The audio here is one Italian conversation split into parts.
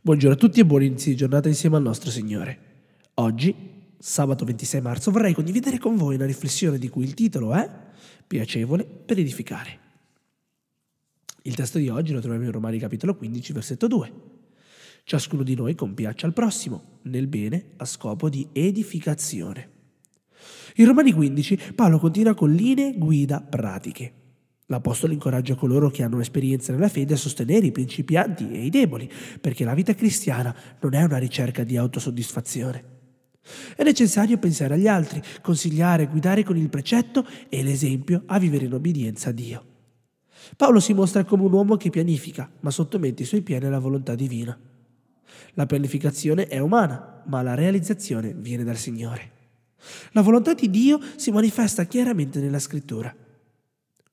Buongiorno a tutti e buon inizio di giornata insieme al nostro Signore. Oggi, sabato 26 marzo, vorrei condividere con voi una riflessione di cui il titolo è Piacevole per edificare. Il testo di oggi lo troviamo in Romani capitolo 15, versetto 2. Ciascuno di noi compiaccia al prossimo, nel bene, a scopo di edificazione. In Romani 15 Paolo continua con linee guida pratiche L'Apostolo incoraggia coloro che hanno esperienza nella fede a sostenere i principianti e i deboli, perché la vita cristiana non è una ricerca di autosoddisfazione. È necessario pensare agli altri, consigliare, guidare con il precetto e l'esempio a vivere in obbedienza a Dio. Paolo si mostra come un uomo che pianifica, ma sottomette i suoi piani alla volontà divina. La pianificazione è umana, ma la realizzazione viene dal Signore. La volontà di Dio si manifesta chiaramente nella scrittura.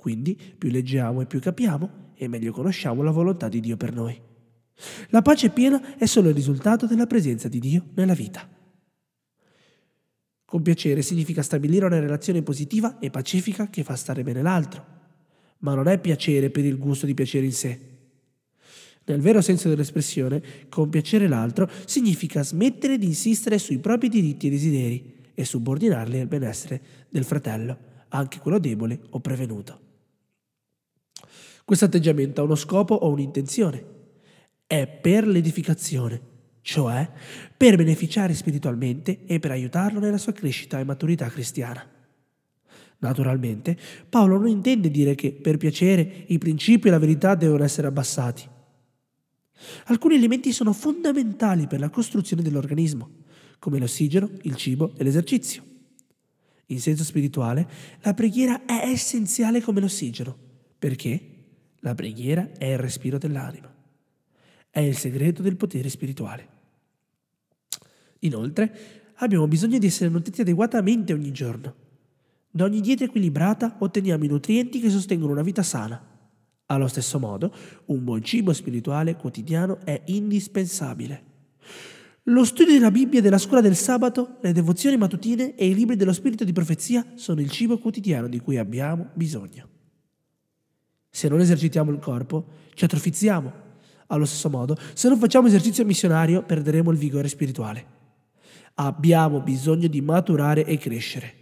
Quindi più leggiamo e più capiamo e meglio conosciamo la volontà di Dio per noi. La pace piena è solo il risultato della presenza di Dio nella vita. Compiacere significa stabilire una relazione positiva e pacifica che fa stare bene l'altro, ma non è piacere per il gusto di piacere in sé. Nel vero senso dell'espressione, compiacere l'altro significa smettere di insistere sui propri diritti e desideri e subordinarli al benessere del fratello, anche quello debole o prevenuto. Questo atteggiamento ha uno scopo o un'intenzione. È per l'edificazione, cioè per beneficiare spiritualmente e per aiutarlo nella sua crescita e maturità cristiana. Naturalmente, Paolo non intende dire che per piacere i principi e la verità devono essere abbassati. Alcuni elementi sono fondamentali per la costruzione dell'organismo, come l'ossigeno, il cibo e l'esercizio. In senso spirituale, la preghiera è essenziale come l'ossigeno. Perché? La preghiera è il respiro dell'anima. È il segreto del potere spirituale. Inoltre, abbiamo bisogno di essere nutriti adeguatamente ogni giorno. Da ogni dieta equilibrata otteniamo i nutrienti che sostengono una vita sana. Allo stesso modo, un buon cibo spirituale quotidiano è indispensabile. Lo studio della Bibbia della scuola del sabato, le devozioni mattutine e i libri dello spirito di profezia sono il cibo quotidiano di cui abbiamo bisogno. Se non esercitiamo il corpo, ci atrofizziamo. Allo stesso modo, se non facciamo esercizio missionario, perderemo il vigore spirituale. Abbiamo bisogno di maturare e crescere,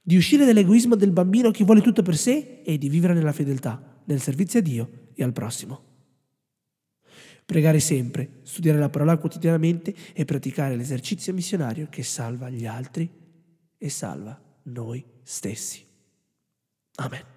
di uscire dall'egoismo del bambino che vuole tutto per sé e di vivere nella fedeltà, nel servizio a Dio e al prossimo. Pregare sempre, studiare la parola quotidianamente e praticare l'esercizio missionario che salva gli altri e salva noi stessi. Amen.